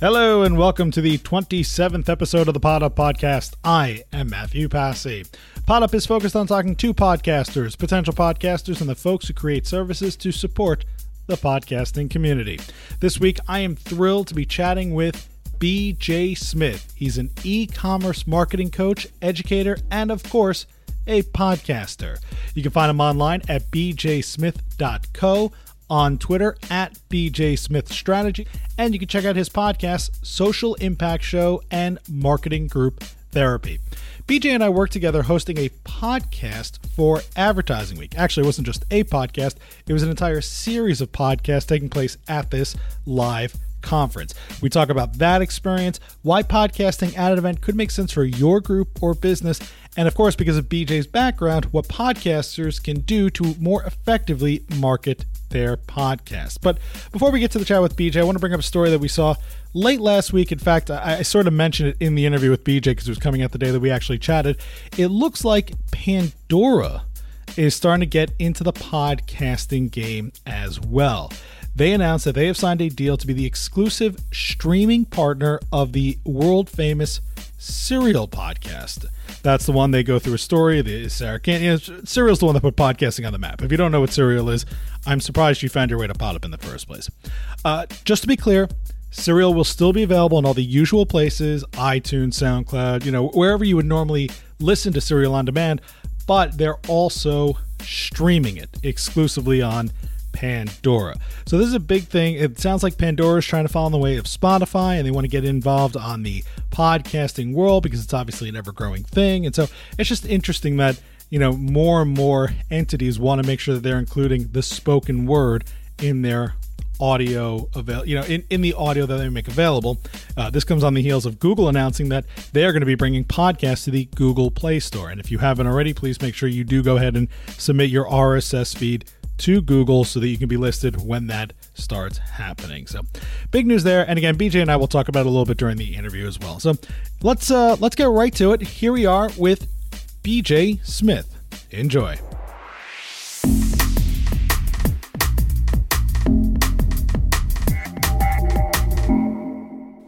Hello and welcome to the 27th episode of the Pod Up Podcast. I am Matthew Passy. Pod Up is focused on talking to podcasters, potential podcasters, and the folks who create services to support the podcasting community. This week, I am thrilled to be chatting with BJ Smith. He's an e commerce marketing coach, educator, and of course, a podcaster. You can find him online at bjsmith.co on Twitter at BJ Smith Strategy, and you can check out his podcast, Social Impact Show and Marketing Group Therapy. BJ and I worked together hosting a podcast for Advertising Week. Actually, it wasn't just a podcast, it was an entire series of podcasts taking place at this live conference. We talk about that experience, why podcasting at an event could make sense for your group or business, and of course, because of BJ's background, what podcasters can do to more effectively market their podcast. But before we get to the chat with BJ, I want to bring up a story that we saw late last week. In fact, I, I sort of mentioned it in the interview with BJ because it was coming out the day that we actually chatted. It looks like Pandora is starting to get into the podcasting game as well. They announced that they have signed a deal to be the exclusive streaming partner of the world famous Serial podcast. That's the one they go through a story. The Sarah can't. You know, Serial's the one that put podcasting on the map. If you don't know what Serial is, I'm surprised you found your way to Pod Up in the first place. Uh, just to be clear, Serial will still be available in all the usual places iTunes, SoundCloud, you know, wherever you would normally listen to Serial on demand, but they're also streaming it exclusively on Pandora. So this is a big thing. It sounds like Pandora is trying to follow in the way of Spotify and they want to get involved on the podcasting world because it's obviously an ever-growing thing. And so it's just interesting that, you know, more and more entities want to make sure that they're including the spoken word in their audio avail you know in, in the audio that they make available uh, this comes on the heels of google announcing that they are going to be bringing podcasts to the google play store and if you haven't already please make sure you do go ahead and submit your rss feed to Google so that you can be listed when that starts happening. So, big news there. And again, BJ and I will talk about it a little bit during the interview as well. So, let's uh let's get right to it. Here we are with BJ Smith. Enjoy.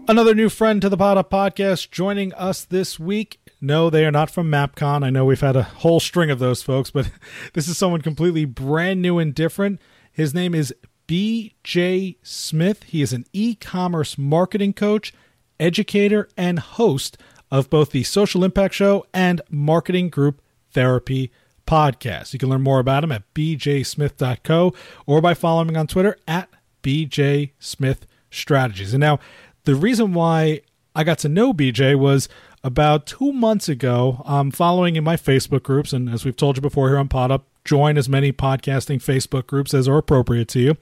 Another new friend to the Pod Up podcast joining us this week no, they are not from MapCon. I know we've had a whole string of those folks, but this is someone completely brand new and different. His name is BJ Smith. He is an e commerce marketing coach, educator, and host of both the Social Impact Show and Marketing Group Therapy podcast. You can learn more about him at bjsmith.co or by following him on Twitter at bjsmithstrategies. And now, the reason why I got to know BJ was about two months ago, I'm following in my Facebook groups, and as we've told you before here on PodUp, join as many podcasting Facebook groups as are appropriate to you.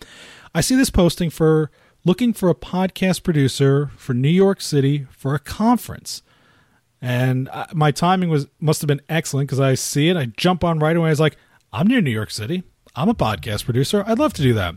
I see this posting for looking for a podcast producer for New York City for a conference. And uh, my timing was must have been excellent because I see it, I jump on right away. I was like, I'm near New York City. I'm a podcast producer. I'd love to do that.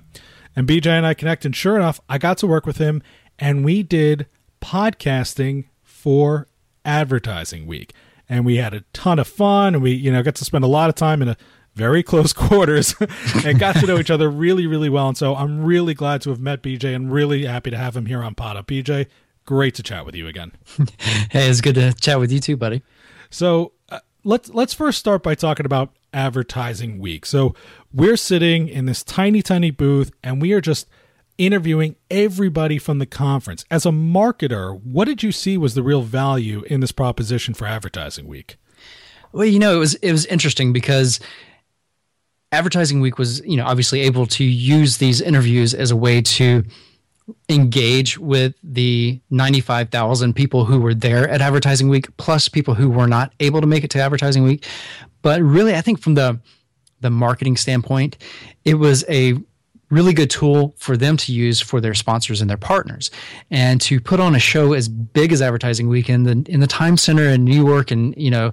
And BJ and I connect, and sure enough, I got to work with him, and we did podcasting for advertising week. And we had a ton of fun and we, you know, got to spend a lot of time in a very close quarters and got to know each other really, really well. And so I'm really glad to have met BJ and really happy to have him here on Pod Up. BJ, great to chat with you again. hey, it's good to chat with you too, buddy. So uh, let's let's first start by talking about advertising week. So we're sitting in this tiny, tiny booth, and we are just interviewing everybody from the conference. As a marketer, what did you see was the real value in this proposition for Advertising Week? Well, you know, it was it was interesting because Advertising Week was, you know, obviously able to use these interviews as a way to engage with the 95,000 people who were there at Advertising Week, plus people who were not able to make it to Advertising Week. But really, I think from the the marketing standpoint, it was a really good tool for them to use for their sponsors and their partners, and to put on a show as big as Advertising Week in the in the Times Center in New York, and you know,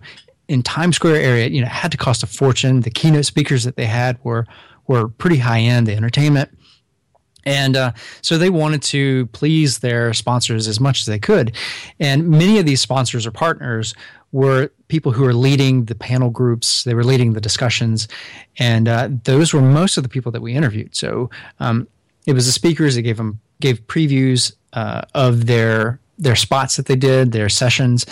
in Times Square area, you know, had to cost a fortune. The keynote speakers that they had were were pretty high end. The entertainment and uh, so they wanted to please their sponsors as much as they could. And many of these sponsors or partners were people who were leading the panel groups, they were leading the discussions. And uh, those were most of the people that we interviewed. So um, it was the speakers that gave them gave previews uh, of their their spots that they did, their sessions.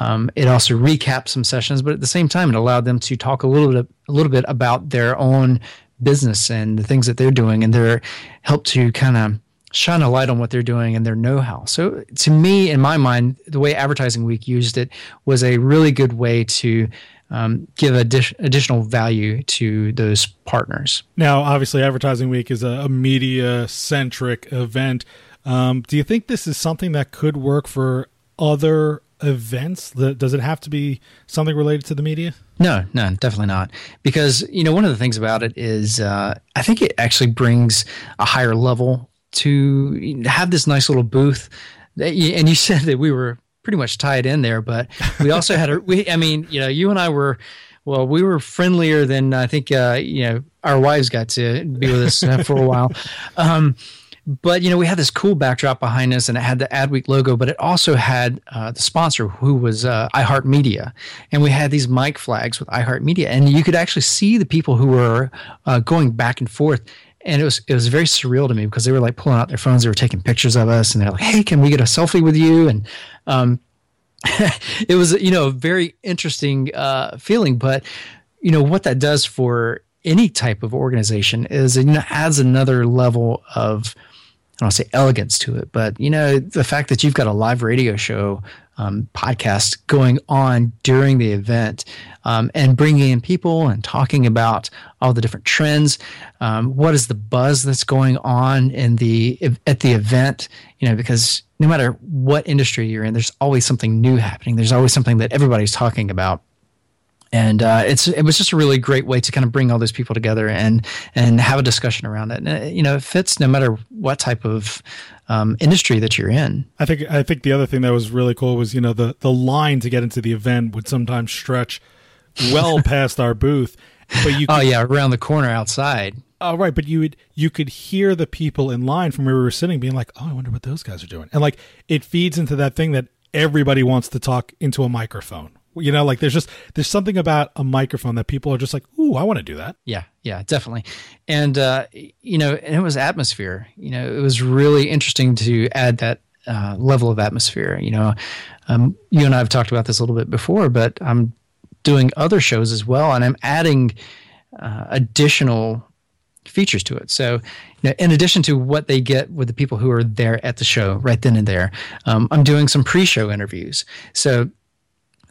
Um, it also recapped some sessions, but at the same time, it allowed them to talk a little bit a little bit about their own business and the things that they're doing, and they're help to kind of shine a light on what they're doing and their know-how. So to me, in my mind, the way Advertising Week used it was a really good way to um, give adi- additional value to those partners. Now, obviously, Advertising Week is a, a media-centric event. Um, do you think this is something that could work for other events? Does it have to be something related to the media? No, no, definitely not. Because you know, one of the things about it is, uh, I think it actually brings a higher level to have this nice little booth. And you said that we were pretty much tied in there, but we also had a. We, I mean, you know, you and I were. Well, we were friendlier than I think. Uh, you know, our wives got to be with us uh, for a while. Um, but you know we had this cool backdrop behind us and it had the adweek logo but it also had uh, the sponsor who was uh, iheartmedia and we had these mic flags with iheartmedia and you could actually see the people who were uh, going back and forth and it was it was very surreal to me because they were like pulling out their phones they were taking pictures of us and they're like hey can we get a selfie with you? And um, it was you know a very interesting uh, feeling. But you know what that does for any type of organization is it adds another level of I don't say elegance to it, but you know, the fact that you've got a live radio show um, podcast going on during the event um, and bringing in people and talking about all the different trends. Um, what is the buzz that's going on in the at the event? You know, because no matter what industry you're in, there's always something new happening. There's always something that everybody's talking about and uh, it's it was just a really great way to kind of bring all those people together and and have a discussion around it. And uh, you know, it fits no matter what type of um, industry that you're in. I think I think the other thing that was really cool was you know the the line to get into the event would sometimes stretch well past our booth. But you oh, could, oh yeah, around the corner outside. Oh right, but you would you could hear the people in line from where we were sitting being like, "Oh, I wonder what those guys are doing," and like it feeds into that thing that everybody wants to talk into a microphone you know, like there's just there's something about a microphone that people are just like, "Ooh, I want to do that." Yeah, yeah, definitely. And uh, you know, and it was atmosphere. You know, it was really interesting to add that uh, level of atmosphere. You know, um, you and I have talked about this a little bit before, but I'm doing other shows as well, and I'm adding uh, additional features to it. So, you know, in addition to what they get with the people who are there at the show right then and there, um, I'm doing some pre-show interviews. So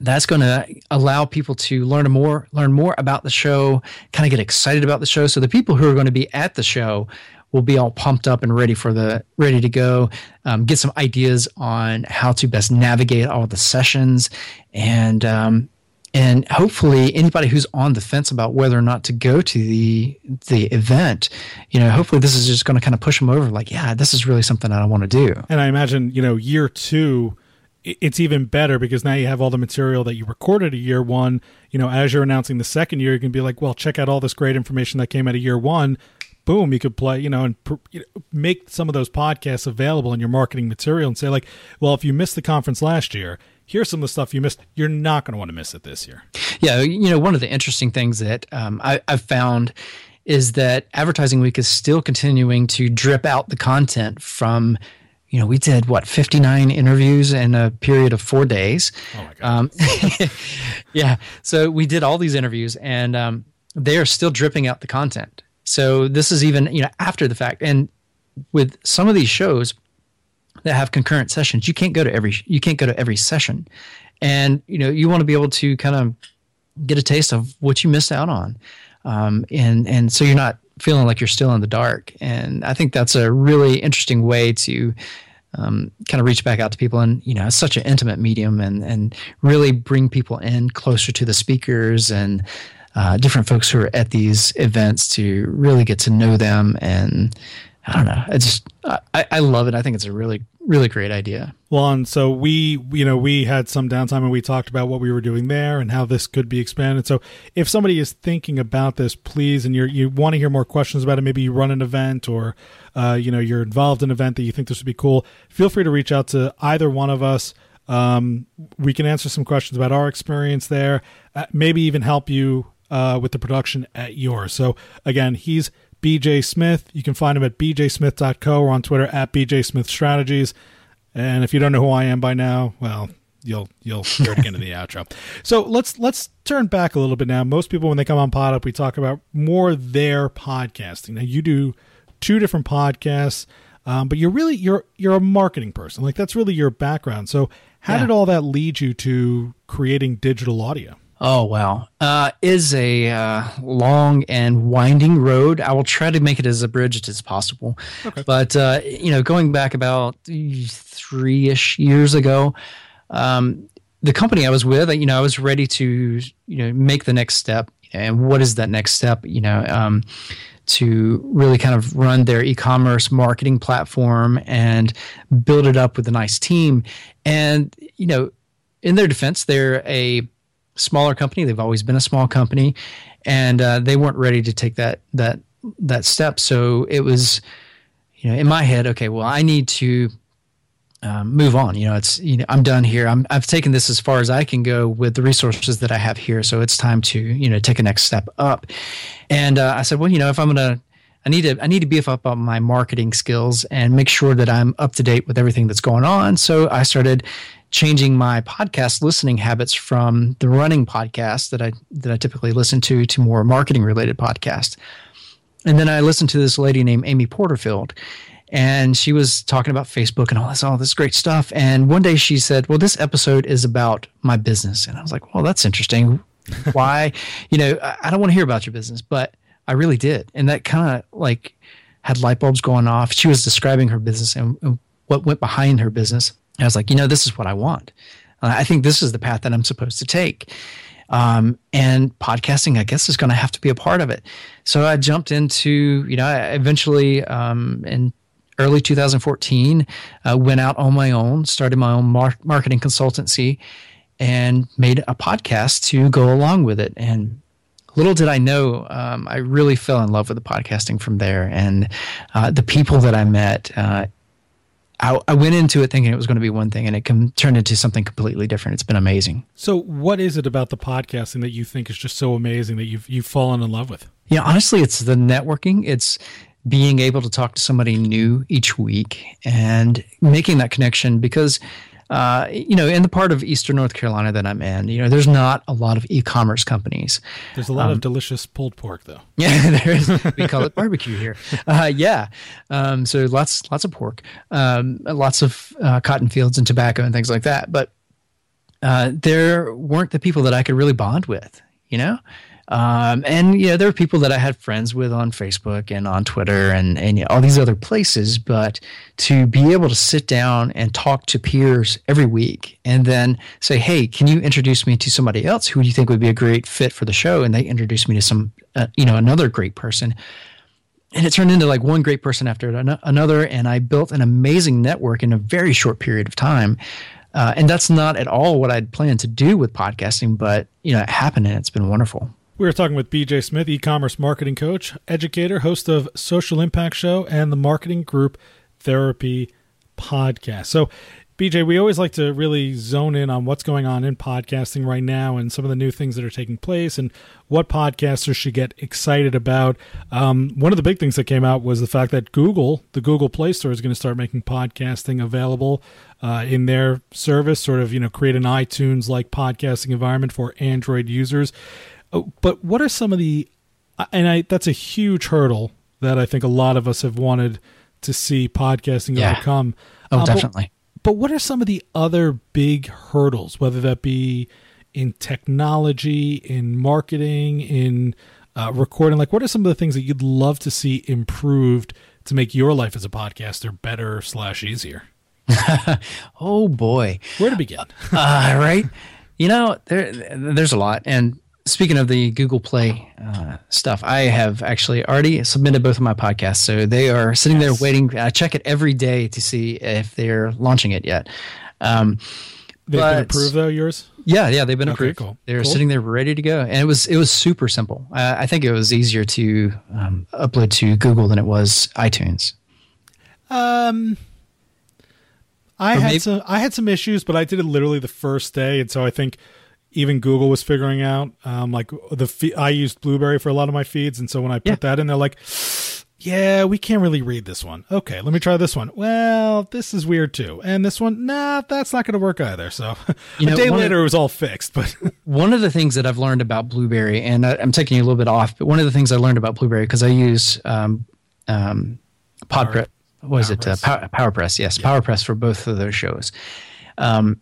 that's going to allow people to learn more learn more about the show kind of get excited about the show. So the people who are going to be at the show will be all pumped up and ready for the ready to go um, get some ideas on how to best navigate all the sessions. And um, and hopefully anybody who's on the fence about whether or not to go to the the event you know hopefully this is just going to kind of push them over like yeah this is really something i want to do. And i imagine you know year two it's even better because now you have all the material that you recorded a year one. You know, as you're announcing the second year, you can be like, well, check out all this great information that came out of year one. Boom, you could play, you know, and know, make some of those podcasts available in your marketing material and say, like, well, if you missed the conference last year, here's some of the stuff you missed. You're not going to want to miss it this year. Yeah. You know, one of the interesting things that um, I, I've found is that Advertising Week is still continuing to drip out the content from you know, we did what 59 interviews in a period of four days. Oh my god! Um, yeah, so we did all these interviews, and um, they are still dripping out the content. So this is even you know after the fact, and with some of these shows that have concurrent sessions, you can't go to every you can't go to every session, and you know you want to be able to kind of get a taste of what you missed out on, um, and and so you're not feeling like you're still in the dark. And I think that's a really interesting way to um, kind of reach back out to people. And, you know, it's such an intimate medium and, and really bring people in closer to the speakers and uh, different folks who are at these events to really get to know them. And I don't know, it's just, I, I love it. I think it's a really really great idea. Well, and so we, you know, we had some downtime and we talked about what we were doing there and how this could be expanded. So if somebody is thinking about this, please, and you you want to hear more questions about it, maybe you run an event or, uh, you know, you're involved in an event that you think this would be cool, feel free to reach out to either one of us. Um, we can answer some questions about our experience there, uh, maybe even help you uh, with the production at yours. So again, he's BJ Smith. You can find him at bjsmith.co or on Twitter at bjsmithstrategies. And if you don't know who I am by now, well, you'll you'll hear it again in the outro. So let's let's turn back a little bit now. Most people when they come on Pod Up, we talk about more their podcasting. Now you do two different podcasts, um, but you're really you're you're a marketing person. Like that's really your background. So how yeah. did all that lead you to creating digital audio? Oh wow, uh, is a uh, long and winding road. I will try to make it as abridged as possible. Okay. But uh, you know, going back about three-ish years ago, um, the company I was with, you know, I was ready to you know make the next step. And what is that next step? You know. Um, to really kind of run their e-commerce marketing platform and build it up with a nice team. And you know, in their defense, they're a smaller company. They've always been a small company, and uh, they weren't ready to take that that that step. So it was, you know, in my head, okay, well, I need to um, move on. You know, it's you know, I'm done here. I'm I've taken this as far as I can go with the resources that I have here. So it's time to you know take a next step up. And uh, I said, well, you know, if I'm gonna I need to I need to beef up on my marketing skills and make sure that I'm up to date with everything that's going on. So I started changing my podcast listening habits from the running podcast that I that I typically listen to to more marketing related podcasts. And then I listened to this lady named Amy Porterfield, and she was talking about Facebook and all this all this great stuff. And one day she said, "Well, this episode is about my business," and I was like, "Well, that's interesting. Why? you know, I don't want to hear about your business, but I really did." And that kind of like had light bulbs going off. She was describing her business and, and what went behind her business I was like, you know, this is what I want. Uh, I think this is the path that I'm supposed to take. Um, and podcasting, I guess, is going to have to be a part of it. So I jumped into, you know, I eventually um, in early 2014 uh, went out on my own, started my own mar- marketing consultancy, and made a podcast to go along with it. And little did I know, um, I really fell in love with the podcasting from there, and uh, the people that I met. Uh, I, I, went into it thinking it was going to be one thing and it can turn into something completely different. It's been amazing. So what is it about the podcasting that you think is just so amazing that you've you've fallen in love with? Yeah, honestly, it's the networking. It's being able to talk to somebody new each week and making that connection because uh, you know, in the part of Eastern North Carolina that I'm in, you know, there's not a lot of e-commerce companies. There's a lot um, of delicious pulled pork, though. Yeah, there is. we call it barbecue here. Uh, yeah, um, so lots, lots of pork, um, lots of uh, cotton fields and tobacco and things like that. But uh, there weren't the people that I could really bond with. You know, um, and yeah, there are people that I had friends with on Facebook and on Twitter and, and you know, all these other places. But to be able to sit down and talk to peers every week and then say, hey, can you introduce me to somebody else who you think would be a great fit for the show? And they introduce me to some, uh, you know, another great person. And it turned into like one great person after another. And I built an amazing network in a very short period of time. Uh, and that's not at all what I'd planned to do with podcasting, but you know, it happened and it's been wonderful. We are talking with BJ Smith, e-commerce marketing coach, educator, host of Social Impact Show and the Marketing Group Therapy podcast. So, BJ, we always like to really zone in on what's going on in podcasting right now and some of the new things that are taking place and what podcasters should get excited about. Um, one of the big things that came out was the fact that Google, the Google Play Store, is going to start making podcasting available uh, in their service, sort of, you know, create an iTunes like podcasting environment for Android users. Oh, but what are some of the and I that's a huge hurdle that I think a lot of us have wanted to see podcasting yeah. overcome. Oh, um, definitely. But, but what are some of the other big hurdles, whether that be in technology, in marketing, in uh, recording, like what are some of the things that you'd love to see improved to make your life as a podcaster better slash easier? oh boy, where to begin? uh, right, you know there there's a lot, and speaking of the Google Play uh, stuff, I have actually already submitted both of my podcasts, so they are sitting yes. there waiting. I check it every day to see if they're launching it yet. Um, They've but, been approved though. Yours? Yeah, yeah, they've been okay, approved. Cool. They're cool. sitting there ready to go, and it was it was super simple. Uh, I think it was easier to um, upload to Google than it was iTunes. Um, I or had maybe, some I had some issues, but I did it literally the first day, and so I think even Google was figuring out. Um, like the fe- I used Blubrry for a lot of my feeds, and so when I put yeah. that in, they're like, "Yeah, we can't really read this one." Okay, let me try this one. Well, this is weird too, and this one, nah, that's not going to work either. So you know, a day later, of, it was all fixed. But one of the things that I've learned about Blubrry, and I, am taking you a little bit off, but one of the things I learned about Blubrry because I use um, um, PodPress. What is it? Uh, Power, PowerPress. Yes, yeah. PowerPress for both of those shows. Um,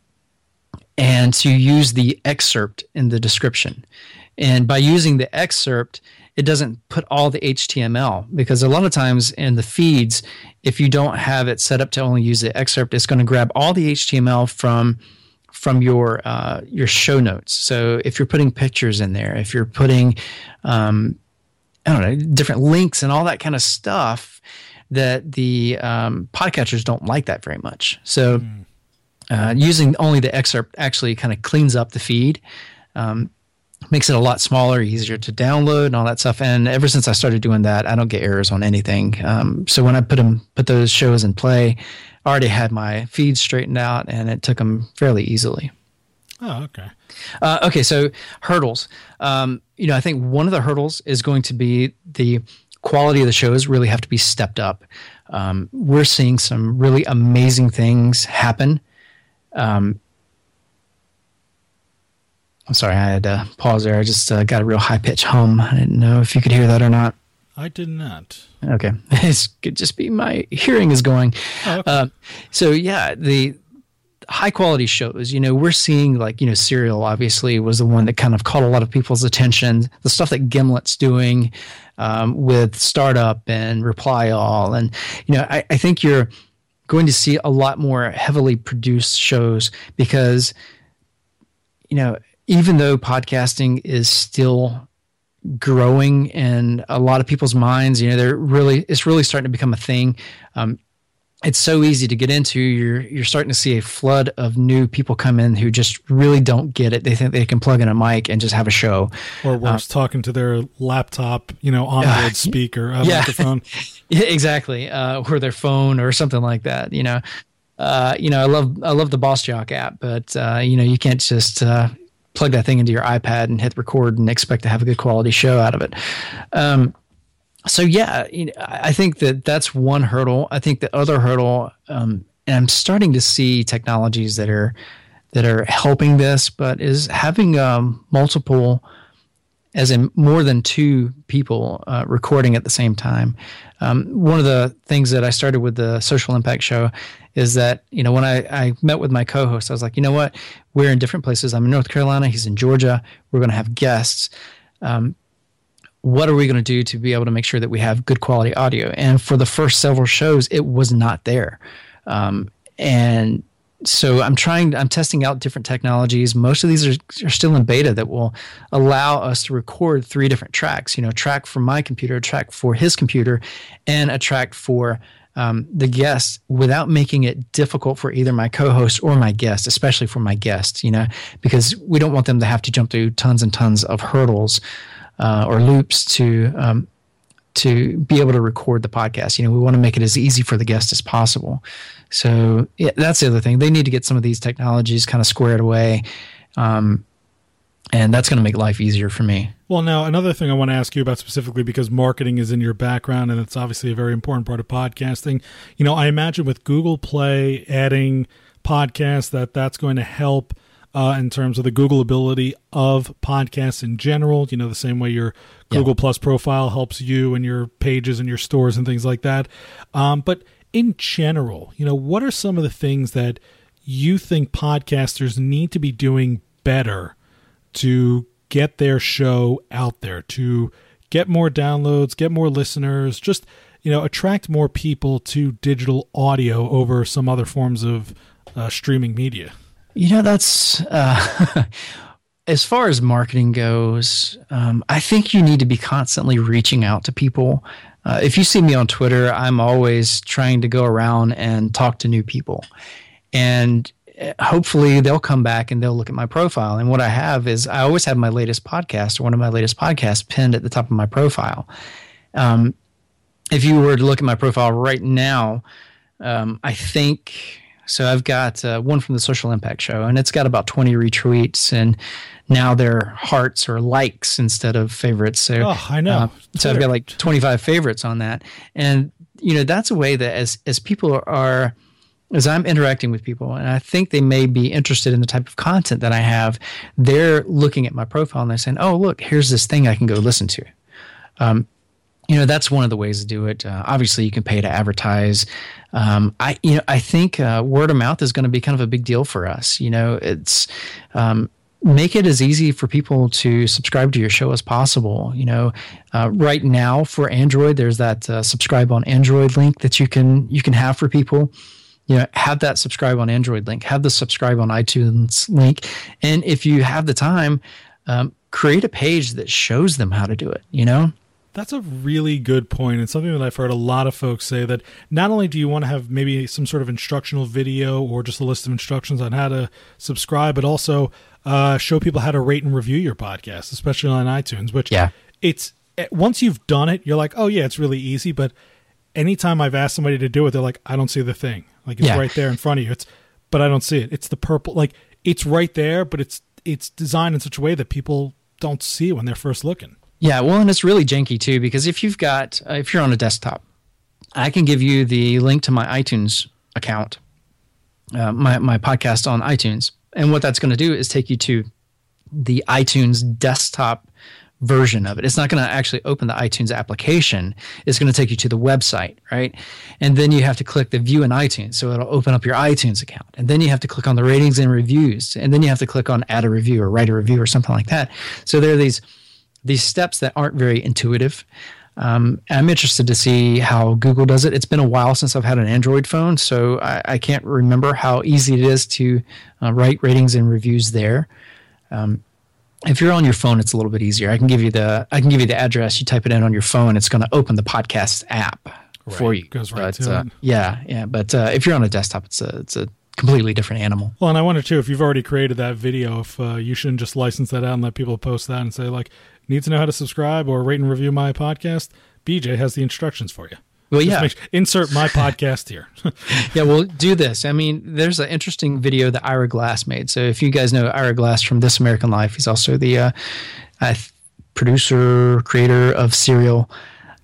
and to use the excerpt in the description. And by using the excerpt, it doesn't put all the HTML because a lot of times in the feeds, if you don't have it set up to only use the excerpt, it's going to grab all the HTML from from your uh, your show notes. So if you're putting pictures in there, if you're putting um, I don't know different links and all that kind of stuff, that the um, podcatchers don't like that very much. So. Mm uh, using only the excerpt actually kind of cleans up the feed. Um, makes it a lot smaller, easier to download, and all that stuff. And ever since I started doing that, I don't get errors on anything. Um, so when I put them, put those shows in play, I already had my feeds straightened out, and it took them fairly easily. Oh, okay. Uh, okay, so hurdles. Um, you know, I think one of the hurdles is going to be the quality of the shows really have to be stepped up. Um, we're seeing some really amazing things happen um, I'm sorry, I had to pause there. I just uh, got a real high pitch hum. I didn't know if you could hear that or not. I did not. Okay, it could just be my hearing is going. Oh, okay. uh, so yeah, the high quality shows. You know, we're seeing like you know, Serial obviously was the one that kind of caught a lot of people's attention. The stuff that Gimlet's doing um, with Startup and Reply All, and you know, I, I think you're going to see a lot more heavily produced shows because you know even though podcasting is still growing in a lot of people's minds you know they're really it's really starting to become a thing. Um, it's so easy to get into. You're you're starting to see a flood of new people come in who just really don't get it. They think they can plug in a mic and just have a show, or worse, uh, talking to their laptop, you know, onboard uh, speaker, uh, yeah. microphone. yeah, exactly, uh, or their phone or something like that. You know, uh, you know, I love I love the BossJock app, but uh, you know, you can't just uh, plug that thing into your iPad and hit record and expect to have a good quality show out of it. Um, so yeah, you know, I think that that's one hurdle. I think the other hurdle, um, and I'm starting to see technologies that are that are helping this, but is having um, multiple, as in more than two people uh, recording at the same time. Um, one of the things that I started with the social impact show is that you know when I, I met with my co-host, I was like, you know what, we're in different places. I'm in North Carolina, he's in Georgia. We're going to have guests. Um, what are we going to do to be able to make sure that we have good quality audio? And for the first several shows, it was not there. Um, and so I'm trying, I'm testing out different technologies. Most of these are, are still in beta that will allow us to record three different tracks, you know, track for my computer, a track for his computer, and a track for um, the guest without making it difficult for either my co-host or my guest, especially for my guest, you know, because we don't want them to have to jump through tons and tons of hurdles uh, or loops to um, to be able to record the podcast. You know, we want to make it as easy for the guest as possible. So yeah, that's the other thing. They need to get some of these technologies kind of squared away. Um, and that's going to make life easier for me. Well, now another thing I want to ask you about specifically because marketing is in your background and it's obviously a very important part of podcasting. You know, I imagine with Google Play adding podcasts that that's going to help uh, in terms of the Google ability of podcasts in general. You know, the same way your Google yeah. Plus profile helps you and your pages and your stores and things like that. Um, but in general, you know, what are some of the things that you think podcasters need to be doing better to get their show out there, to get more downloads, get more listeners, just you know, attract more people to digital audio over some other forms of uh, streaming media? You know, that's uh, as far as marketing goes. Um, I think you need to be constantly reaching out to people. Uh, if you see me on Twitter, I'm always trying to go around and talk to new people. And uh, hopefully they'll come back and they'll look at my profile. And what I have is I always have my latest podcast or one of my latest podcasts pinned at the top of my profile. Um, if you were to look at my profile right now, um, I think so. I've got uh, one from the Social Impact Show, and it's got about 20 retweets, and now they're hearts or likes instead of favorites. So, oh, I know. Uh, so I've got like 25 favorites on that, and you know that's a way that as as people are as I'm interacting with people, and I think they may be interested in the type of content that I have, they're looking at my profile and they're saying, "Oh, look, here's this thing I can go listen to." Um, you know that's one of the ways to do it. Uh, obviously, you can pay to advertise. Um, I you know I think uh, word of mouth is going to be kind of a big deal for us. You know, it's um, make it as easy for people to subscribe to your show as possible. You know, uh, right now for Android, there's that uh, subscribe on Android link that you can you can have for people. You know, have that subscribe on Android link, have the subscribe on iTunes link, and if you have the time, um, create a page that shows them how to do it. You know. That's a really good point, and something that I've heard a lot of folks say that not only do you want to have maybe some sort of instructional video or just a list of instructions on how to subscribe, but also uh, show people how to rate and review your podcast, especially on iTunes. Which yeah, it's eh, once you've done it, you're like, oh yeah, it's really easy. But anytime I've asked somebody to do it, they're like, I don't see the thing. Like it's yeah. right there in front of you. It's but I don't see it. It's the purple. Like it's right there, but it's it's designed in such a way that people don't see when they're first looking. Yeah, well, and it's really janky too because if you've got uh, if you're on a desktop, I can give you the link to my iTunes account, uh, my my podcast on iTunes, and what that's going to do is take you to the iTunes desktop version of it. It's not going to actually open the iTunes application. It's going to take you to the website, right? And then you have to click the view in iTunes. So it'll open up your iTunes account. And then you have to click on the ratings and reviews. And then you have to click on add a review or write a review or something like that. So there are these these steps that aren't very intuitive. Um, I'm interested to see how Google does it. It's been a while since I've had an Android phone, so I, I can't remember how easy it is to uh, write ratings and reviews there. Um, if you're on your phone, it's a little bit easier. I can give you the I can give you the address. You type it in on your phone, it's going to open the podcast app right. for you. Goes right but, to uh. Yeah, yeah. But uh, if you're on a desktop, it's a it's a completely different animal. Well, and I wonder too if you've already created that video, if uh, you shouldn't just license that out and let people post that and say like, need to know how to subscribe or rate and review my podcast, BJ has the instructions for you. Well, Just yeah. Make, insert my podcast here. yeah, we'll do this. I mean, there's an interesting video that Ira Glass made. So if you guys know Ira Glass from This American Life, he's also the uh, uh, producer, creator of Serial.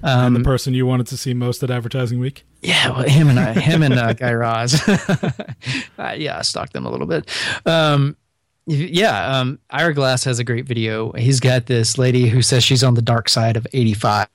Um, and the person you wanted to see most at Advertising Week. Yeah, well, him and I, him and uh, Guy Raz. uh, yeah, I stalked them a little bit. Um, yeah, um, Ira Glass has a great video. He's got this lady who says she's on the dark side of 85,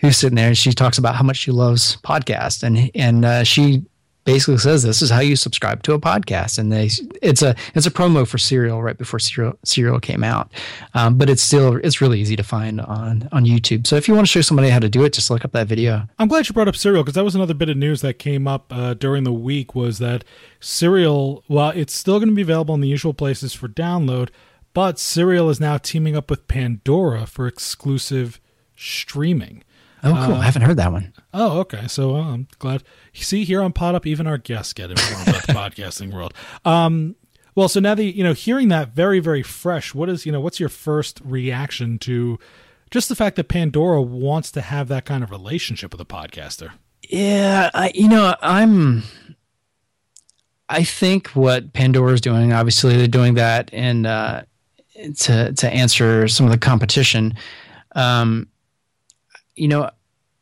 who's sitting there and she talks about how much she loves podcasts, and and uh, she basically says this is how you subscribe to a podcast. And they it's a it's a promo for serial right before serial serial came out. Um, but it's still it's really easy to find on on youtube. So if you want to show somebody how to do it just look up that video. I'm glad you brought up serial because that was another bit of news that came up uh, during the week was that serial well it's still going to be available in the usual places for download but serial is now teaming up with pandora for exclusive streaming Oh, cool! Uh, I haven't heard that one. Oh, okay. So uh, I'm glad. See, here on Pod Up, even our guests get informed about the podcasting world. Um, well, so now that you know, hearing that very, very fresh. What is you know, what's your first reaction to just the fact that Pandora wants to have that kind of relationship with a podcaster? Yeah, I, you know, I'm. I think what Pandora is doing, obviously, they're doing that and uh, to to answer some of the competition. Um, you know,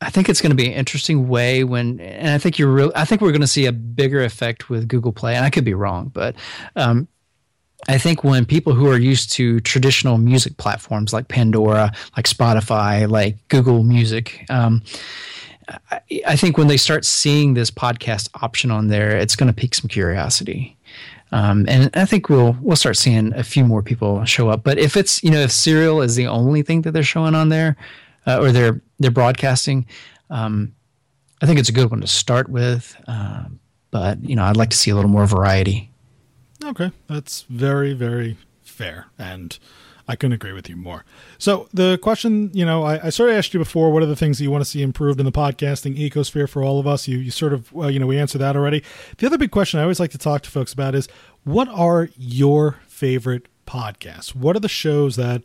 I think it's going to be an interesting way when, and I think you're real. I think we're going to see a bigger effect with Google Play, and I could be wrong, but um, I think when people who are used to traditional music platforms like Pandora, like Spotify, like Google Music, um, I, I, think when they start seeing this podcast option on there, it's going to pique some curiosity. Um, and I think we'll we'll start seeing a few more people show up. But if it's you know if Serial is the only thing that they're showing on there, uh, or their their broadcasting. Um, I think it's a good one to start with, uh, but you know, I'd like to see a little more variety. Okay, that's very very fair, and I couldn't agree with you more. So the question, you know, I, I, sort of asked you before, what are the things that you want to see improved in the podcasting ecosphere for all of us? You, you sort of, well, you know, we answered that already. The other big question I always like to talk to folks about is, what are your favorite podcasts? What are the shows that,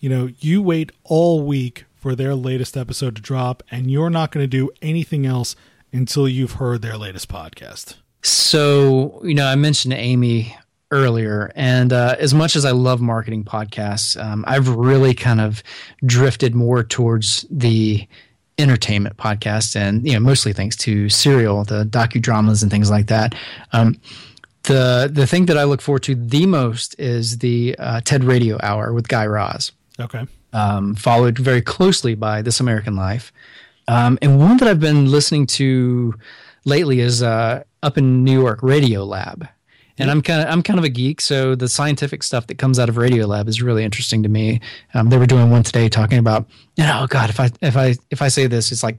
you know, you wait all week for their latest episode to drop, and you're not going to do anything else until you've heard their latest podcast? So, you know, I mentioned Amy earlier. And uh, as much as I love marketing podcasts, um, I've really kind of drifted more towards the entertainment podcast, and you know, mostly thanks to Serial, the docudramas and things like that. Um, the the thing that I look forward to the most is the uh, TED Radio Hour with Guy Raz. Okay. Um, followed very closely by This American Life, um, and one that I've been listening to lately is uh, up in New York Radiolab and I'm kind of I'm kind of a geek, so the scientific stuff that comes out of Radiolab is really interesting to me. Um, they were doing one today talking about, you know, oh God, if I if I if I say this, it's like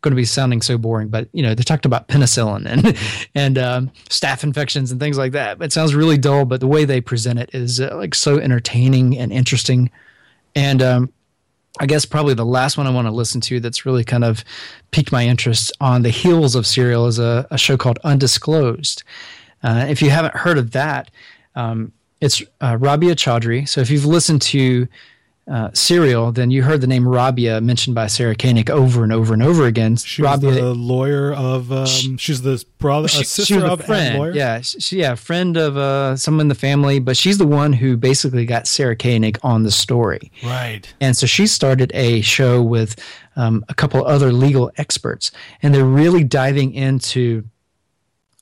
going to be sounding so boring, but you know, they talked about penicillin and and um, staph infections and things like that. It sounds really dull, but the way they present it is uh, like so entertaining and interesting. And um, I guess probably the last one I want to listen to that's really kind of piqued my interest on the heels of Serial is a, a show called Undisclosed. Uh, if you haven't heard of that, um, it's uh, Rabia Chaudry. So if you've listened to uh, Serial, then you heard the name Rabia mentioned by Sarah Koenig over and over and over again. She's Rabia, the lawyer of. Um, she, she's the brother, she, sister she of friend. lawyer. Yeah, she, yeah, friend of uh, someone in the family, but she's the one who basically got Sarah Koenig on the story. Right. And so she started a show with um, a couple other legal experts, and they're really diving into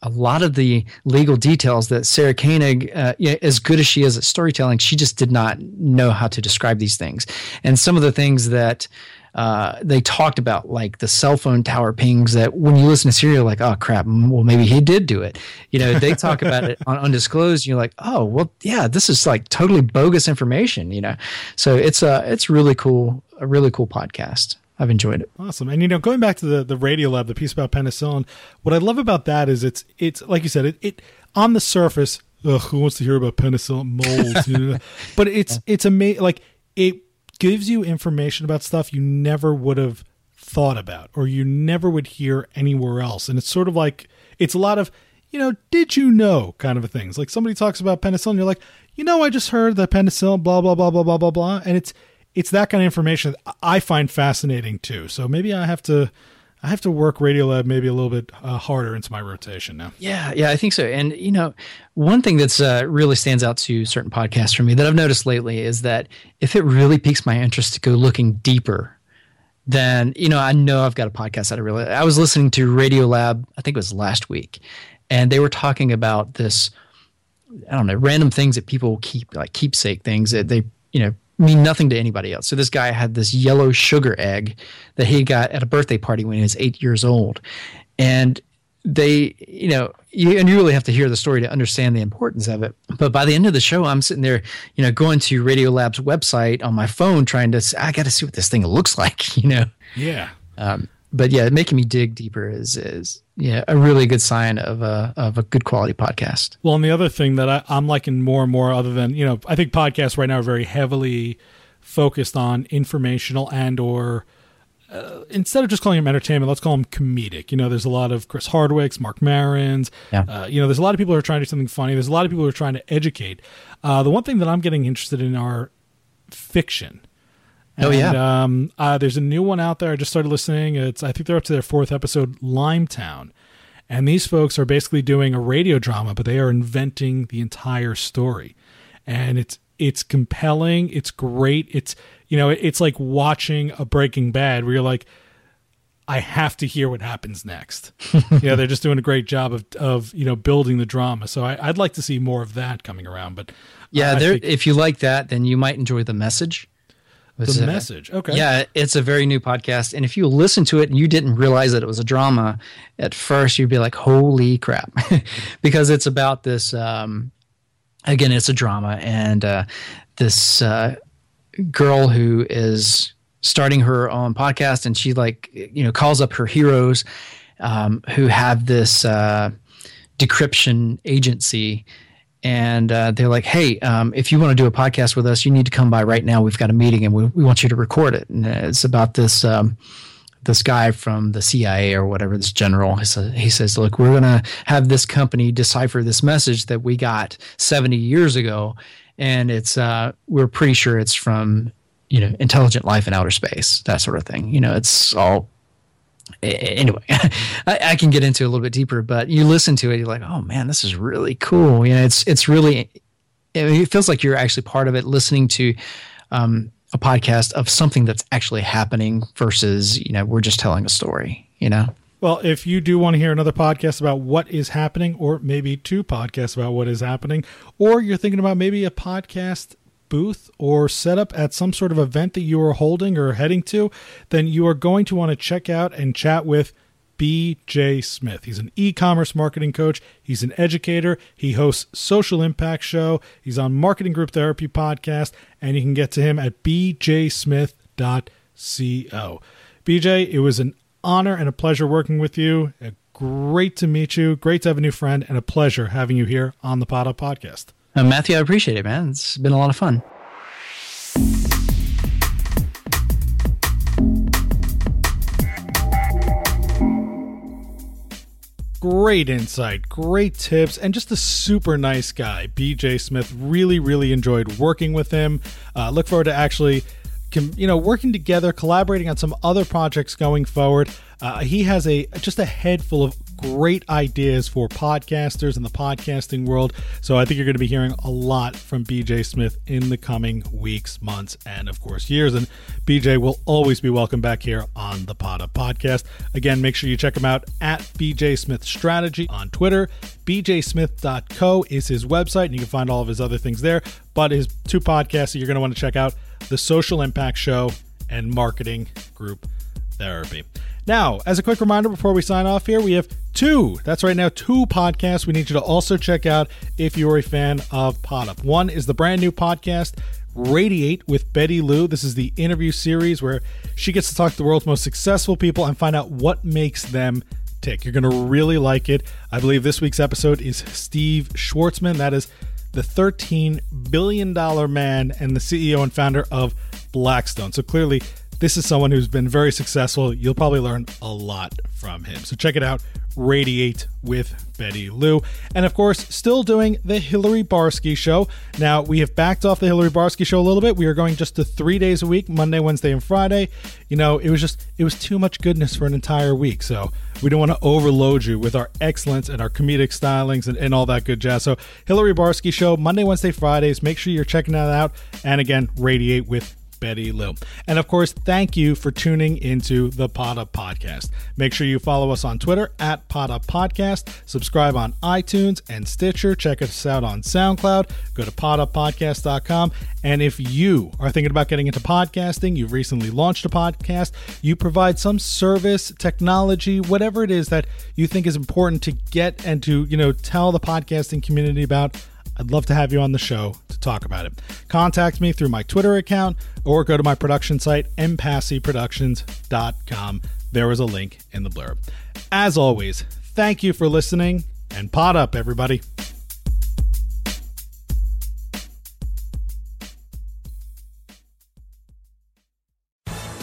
a lot of the legal details that Sarah Koenig, uh, as good as she is at storytelling, she just did not know how to describe these things. And some of the things that uh, they talked about, like the cell phone tower pings, that when you listen to Serial, like, oh crap, well maybe he did do it. You know, they talk about it on undisclosed. And you're like, oh well, yeah, this is like totally bogus information. You know, so it's a it's really cool, a really cool podcast. I've enjoyed it. Awesome. And you know, going back to the the Radiolab, the piece about penicillin, what I love about that is it's it's like you said, it, it on the surface, ugh, who wants to hear about penicillin molds? you know? But it's it's amazing. Like it gives you information about stuff you never would have thought about or you never would hear anywhere else. And it's sort of like it's a lot of you know, did you know kind of a things. Like somebody talks about penicillin, you're like, you know, I just heard that penicillin, blah blah blah blah blah blah blah, and it's it's that kind of information that I find fascinating too. So maybe I have to I have to work Radiolab maybe a little bit uh, harder into my rotation now. Yeah, yeah, I think so. And you know, one thing that's uh, really stands out to certain podcasts for me that I've noticed lately is that if it really piques my interest to go looking deeper, then you know I know I've got a podcast that I really. I was listening to Radiolab, I think it was last week, and they were talking about this. I don't know, random things that people keep like keepsake things that they you know mean nothing to anybody else. So this guy had this yellow sugar egg that he got at a birthday party when he was eight years old, and they, you know, you, and you really have to hear the story to understand the importance of it. But by the end of the show, I'm sitting there, you know, going to Radiolab's website on my phone, trying to, I got to see what this thing looks like, you know. Yeah. Um, but yeah, making me dig deeper is is yeah a really good sign of a of a good quality podcast. Well, and the other thing that I, I'm liking more and more, other than you know, I think podcasts right now are very heavily focused on informational and or uh, instead of just calling them entertainment, let's call them comedic. You know, there's a lot of Chris Hardwicks, Marc Maron's. Yeah. Uh, you know, there's a lot of people who are trying to do something funny. There's a lot of people who are trying to educate. Uh, the one thing that I'm getting interested in are fiction. And, oh yeah. Um, uh, there's a new one out there. I just started listening. It's I think they're up to their fourth episode, Limetown, and these folks are basically doing a radio drama, but they are inventing the entire story, and it's it's compelling. It's great. It's you know it's like watching a Breaking Bad where you're like. I have to hear what happens next. yeah, they're just doing a great job of of you know building the drama. So I, would like to see more of that coming around. But yeah, uh, there. Think, if you like that, then you might enjoy the message. The a, message. Okay. Yeah, it's a very new podcast. And if you listen to it and you didn't realize that it was a drama at first, you'd be like, holy crap. because it's about this, um, again, it's a drama. And uh, this uh, girl who is starting her own podcast, and she like you know calls up her heroes um, who have this uh, decryption agency. And uh, they're like, hey, um, if you want to do a podcast with us, you need to come by right now. We've got a meeting and we, we want you to record it. And it's about this um, this guy from the CIA or whatever, this general, he says, Look, we're to have this company decipher this message that we got 70 years ago. And it's, uh, we're pretty sure it's from, you know, intelligent life in outer space, that sort of thing. You know, it's all, anyway, I, I, can get into a little bit deeper, but you listen to it, you're like, oh man, this is really cool. You know, it's, it's really, it feels like you're actually part of it listening to, um, a podcast of something that's actually happening versus, you know, we're just telling a story, you know? Well, if you do want to hear another podcast about what is happening, or maybe two podcasts about what is happening, or you're thinking about maybe a podcast booth or setup at some sort of event that you are holding or heading to, then you are going to want to check out and chat with BJ Smith. He's an e-commerce marketing coach, he's an educator, he hosts Social Impact Show, he's on Marketing Group Therapy podcast, and you can get to him at bjsmith.co. BJ, it was an honor and a pleasure working with you. Uh, great to meet you. Great to have a new friend and a pleasure having you here on the Pod Up podcast. Uh, Matthew, I appreciate it, man. It's been a lot of fun. Great insight, great tips, and just a super nice guy. BJ Smith really, really enjoyed working with him. Uh, look forward to actually, you know, working together, collaborating on some other projects going forward. Uh, he has a just a head full of great ideas for podcasters in the podcasting world. So I think you're going to be hearing a lot from BJ Smith in the coming weeks, months, and of course years. And BJ will always be welcome back here on the Pod Podcast. Again, make sure you check him out at BJ Smith Strategy on Twitter. BJSmith.co is his website, and you can find all of his other things there. But his two podcasts that you're going to want to check out The Social Impact Show and Marketing Group Therapy. Now, as a quick reminder before we sign off here, we have two, that's right now, two podcasts we need you to also check out if you're a fan of PodUp. One is the brand new podcast, Radiate with Betty Liu. This is the interview series where she gets to talk to the world's most successful people and find out what makes them tick. You're going to really like it. I believe this week's episode is Steve Schwarzman. That is the $13 billion man and the CEO and founder of Blackstone. So clearly, this is someone who's been very successful. You'll probably learn a lot from him. So check it out Radiate with Betty Liu. And of course, still doing the Hillary Barsky show. Now, we have backed off the Hillary Barsky show a little bit. We are going just to three days a week Monday, Wednesday, and Friday. You know, it was just, it was too much goodness for an entire week. So we don't want to overload you with our excellence and our comedic stylings and, and all that good jazz. So, Hillary Barsky show, Monday, Wednesday, Fridays. Make sure you're checking that out. And again, Radiate with Betty Liu. And of course, thank you for tuning into the Up Podcast. Make sure you follow us on Twitter at Up Podcast, subscribe on iTunes and Stitcher, check us out on SoundCloud, go to poduppodcast.com. And if you are thinking about getting into podcasting, you've recently launched a podcast, you provide some service, technology, whatever it is that you think is important to get and to, you know, tell the podcasting community about I'd love to have you on the show to talk about it. Contact me through my Twitter account or go to my production site, mpassyproductions.com. There is a link in the blurb. As always, thank you for listening and pot up, everybody.